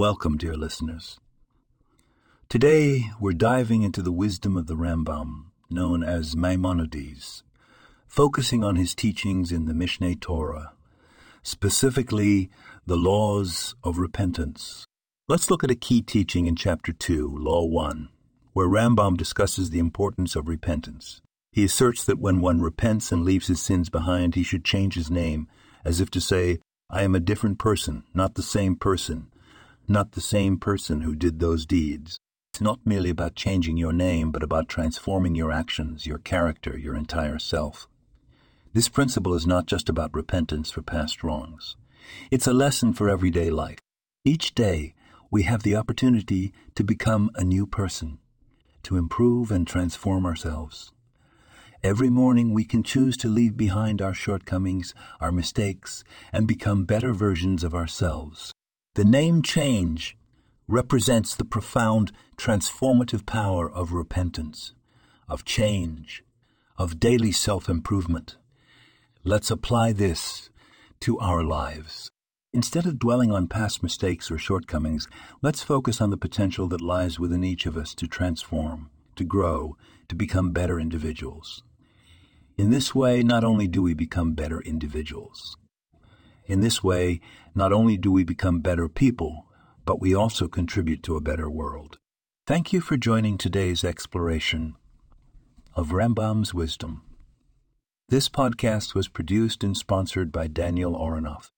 Welcome, dear listeners. Today, we're diving into the wisdom of the Rambam, known as Maimonides, focusing on his teachings in the Mishneh Torah, specifically the laws of repentance. Let's look at a key teaching in Chapter 2, Law 1, where Rambam discusses the importance of repentance. He asserts that when one repents and leaves his sins behind, he should change his name, as if to say, I am a different person, not the same person, not the same person who did those deeds. It's not merely about changing your name, but about transforming your actions, your character, your entire self. This principle is not just about repentance for past wrongs. It's a lesson for everyday life. Each day, we have the opportunity to become a new person, to improve and transform ourselves. Every morning we can choose to leave behind our shortcomings, our mistakes, and become better versions of ourselves. The name change represents the profound transformative power of repentance, of change, of daily self improvement. Let's apply this to our lives. Instead of dwelling on past mistakes or shortcomings, let's focus on the potential that lies within each of us to transform, to grow, to become better individuals. In this way, not only do we become better individuals, in this way, not only do we become better people, but we also contribute to a better world. Thank you for joining today's exploration of Rambam's wisdom. This podcast was produced and sponsored by Daniel Oronoff.